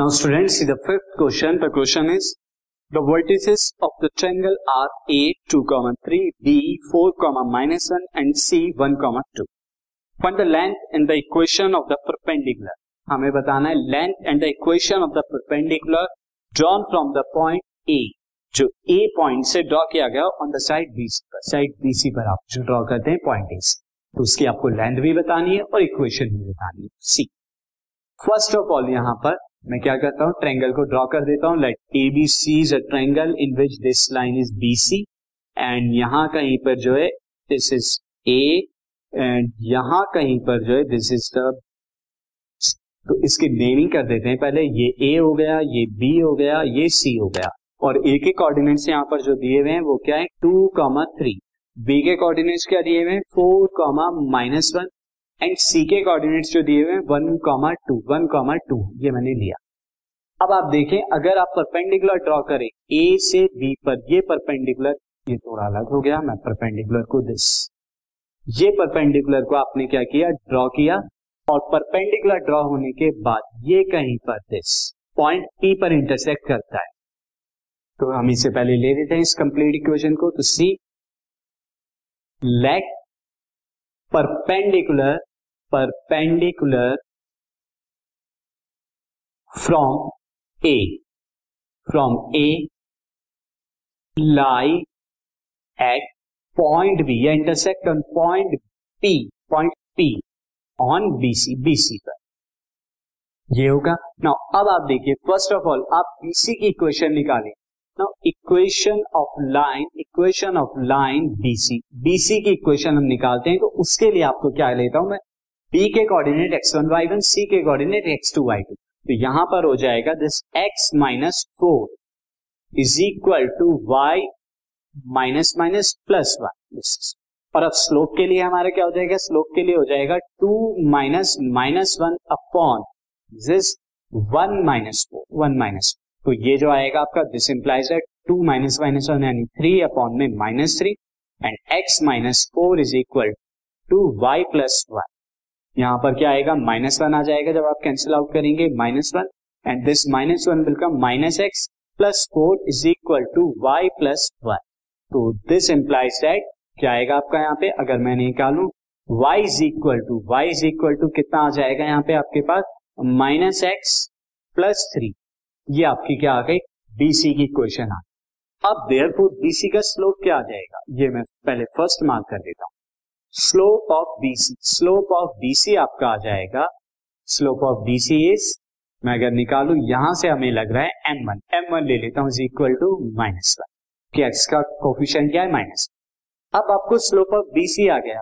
Now students, see the fifth question. The question is the vertices of the triangle are A 2 comma 3, B 4 comma minus 1 and C 1 comma 2. Find the length and the equation of the perpendicular. हमें बताना है length and the equation of the perpendicular drawn from the point A जो A point से draw किया गया on the side BC पर side BC पर आप जो ड्रॉ करते हैं पॉइंट ए से तो उसकी आपको लेंथ भी बतानी है और इक्वेशन भी बतानी है सी फ़र्स्ट ऑफ़ ऑल यहाँ पर मैं क्या करता हूँ? ट्रेंगल को ड्रॉ कर देता हूँ. Let A B C is a triangle in which this line is B C and यहाँ कहीं पर जो है दिस इज़ ए एंड यहाँ कहीं पर जो है दिस इज़ द तो इसकी नेमिंग कर देते हैं. पहले ये ए हो गया, ये बी हो गया, ये सी हो गया. और ए के कोऑर्डिनेट्स यहाँ पर जो दिए हुए हैं, वो क्या है? टू कॉमा थ्री बी के कोऑर्डिनेट्स क्या दिए हुए हैं? Four comma minus one and C के कोऑर्डिनेट्स जो दिए हुए हैं one comma two one comma two ये मैंने लिया। अब आप देखें, अगर आप परपेंडिकुलर ड्रॉ करें ए से बी पर, ये परपेंडिकुलर ये थोड़ा अलग हो गया, मैं परपेंडिकुलर को दिस ये परपेंडिकुलर को आपने क्या किया ड्रॉ किया, और परपेंडिकुलर ड्रॉ होने के बाद ये कहीं पर दिस पॉइंट पी पर इंटरसेक्ट करता है। तो हम इससे पहले ले लेते हैं इस कंप्लीट इक्वेशन को तो see let perpendicular perpendicular from A from A lie at point B या intersect on point P point P on BC BC पर। ये होगा। ना अब आप देखिए फ़र्स्ट ऑफ़ ऑल आप बीसी की इक्वेशन निकालें। Now equation of line equation of line BC BC की इक्वेशन हम निकालते हैं तो उसके लिए आपको क्या लेता हूँ मैं? बी के coordinate x one y one C के coordinate x two y two तो यहाँ पर हो जाएगा this x minus four is equal to y minus minus plus this और अब स्लोप के लिए हमारा क्या हो जाएगा? स्लोप के लिए हो जाएगा two minus minus one upon this one minus four one minus तो ये जो आएगा आपका this implies that two minus minus one यानी थ्री अपॉन में minus three and x minus four is equal to y plus one यहाँ पर क्या आएगा? माइनस वन आ जाएगा जब आप कैंसिल आउट करेंगे, minus one. And this minus one will come minus x plus four is equal to y plus one तो this implies that क्या आएगा आपका यहाँ पे? अगर मैं निकालू, y is equal to y is equal to कितना आ जाएगा यहाँ पे आपके पास? माइनस एक्स प्लस थ्री ये आपकी क्या आ गई? बीसी की क्वेश्चन आ गई। अब देर बीसी का स्लोप क्या आ जाएगा? ये मैं पहले फ़र्स्ट मार्क कर देता हूँ। Slope of BC slope of BC आपका आ जाएगा। स्लोप ऑफ़ बीसी इज़ मैं अगर निकालू, यहाँ से हमें लग रहा है एम वन एम वन ले लेता हूँ is equal to minus one कि एक्स का कोफिशियंट क्या है? माइनस अब आपको स्लोप ऑफ़ बीसी आ गया।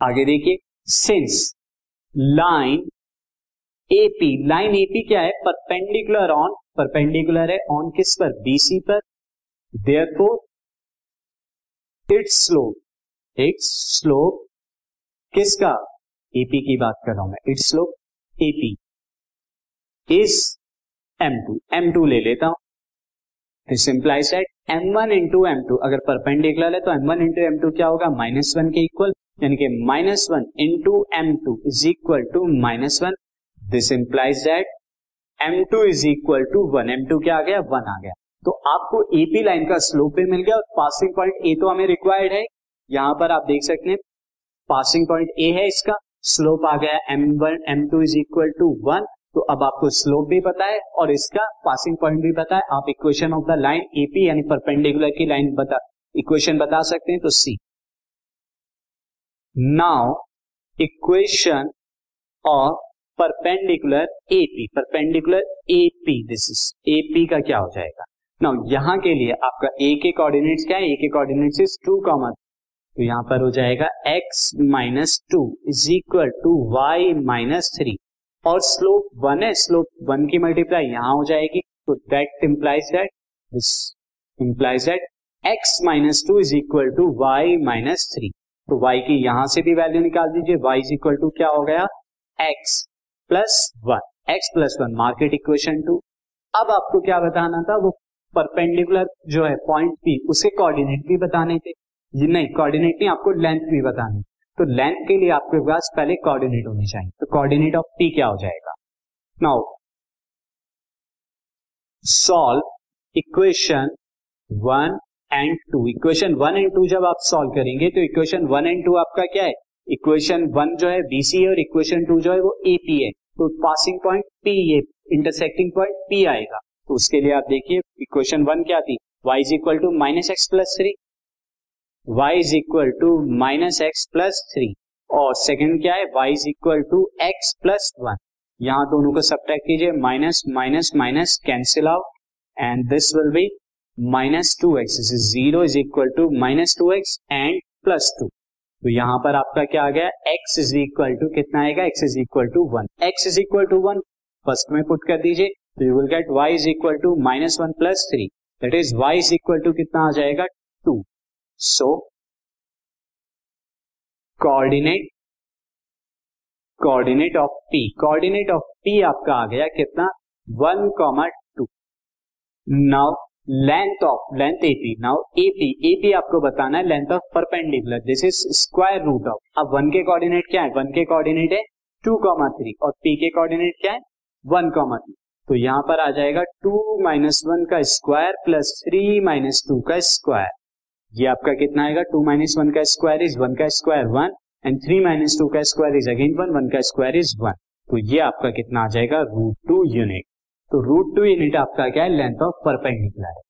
आगे देखिए। Since line AP line AP क्या है? परपेंडिकुलर ऑन परपेंडिकुलर है ऑन किस पर? बीसी पर। There its slope its slope किसका? एपी की बात कर रहा हूँ मैं। Its slope AP is m two m two ले लेता हूँ। This implies that m one into m two अगर परपेंडिकुलर है तो m one into m two क्या होगा? माइनस वन के इक्वल यानी कि minus one into m two is equal to minus one this implies that m two is equal to one m two क्या आ गया? वन आ गया। तो आपको एपी लाइन का स्लोप भी मिल गया और पासिंग पॉइंट ए तो हमें रिक्वायर्ड है। यहाँ पर आप देख सकते हैं पासिंग पॉइंट ए है इसका स्लोप आ गया m one m two is equal to one तो अब आपको स्लोप भी पता है और इसका पासिंग पॉइंट भी पता है। आप equation of the line AP यानी परपेंडिकुलर की लाइन बता इक्वेशन बता सकते हैं तो see now equation of perpendicular AP perpendicular AP this is AP का क्या हो जाएगा? नाउ यहाँ के लिए आपका ए के कोऑर्डिनेट्स क्या है? ए के कोऑर्डिनेट्स इज़ टू कॉमन तो यहाँ पर हो जाएगा x minus two is equal to y minus three और स्लोप वन है स्लोप वन की मल्टीप्लाई यहाँ हो जाएगी। तो that implies that this implies that x minus two is equal to y minus three तो वाई की यहाँ से भी वैल्यू निकाल दीजिए। वाई इज़ इक्वल टू क्या हो गया? X plus one x plus one market equation two अब आपको क्या बताना था? वो परपेंडिकुलर जो है पॉइंट पी उसके कोऑर्डिनेट भी बताने थे। नहीं कोऑर्डिनेट नहीं, आपको लेंथ भी बतानी तो लेंथ के लिए आपके पास पहले कोऑर्डिनेट होने चाहिए। तो कोऑर्डिनेट ऑफ़ पी क्या हो जाएगा? Now solve equation one and two equation one and two जब आप सॉल्व करेंगे तो इक्वेशन वन एंड टू आपका क्या है? इक्वेशन वन जो है बीसी है, और इक्वेशन टू जो है, वो एपी है। तो पासिंग पॉइंट पी ये इंटरसेक्टिंग पॉइंट पी आएगा। तो उसके लिए आप देखिए इक्वेशन वन क्या थी? Y is equal to minus x plus three y is equal to minus x plus three और सेकेंड क्या है? Y is equal to x plus one यहाँ दोनों को सब्ट्रैक्ट कीजिए minus minus minus cancel out and this will be minus two x zero is equal to minus two x and plus two तो यहाँ पर आपका क्या आ गया? एक्स इज़ इक्वल टू कितना आएगा? X is equal to one x is equal to one first में पुट कर दीजिए। तो you will get y is equal to minus one plus three that is y is equal to कितना आ जाएगा? Two so coordinate coordinate of P coordinate of P आपका आ गया कितना? One comma two now length of length AP now AP AP आपको बताना है length of perpendicular this is square root of अब वन के कोऑर्डिनेट क्या है? वन के कोऑर्डिनेट है टू कॉमा थ्री और पी के कोऑर्डिनेट क्या है? वन कॉमा थ्री तो यहाँ पर आ जाएगा टू माइनस वन का square plus three minus two का स्क्वायर। ये आपका कितना आएगा? टू माइनस वन का स्क्वायर इज़ वन का square one and three minus two का square is again one one का स्क्वायर इज़ वन। तो ये आपका कितना आ जाएगा? Root two unit. तो रूट टू यूनिट आपका क्या है? Length of perpendicular. है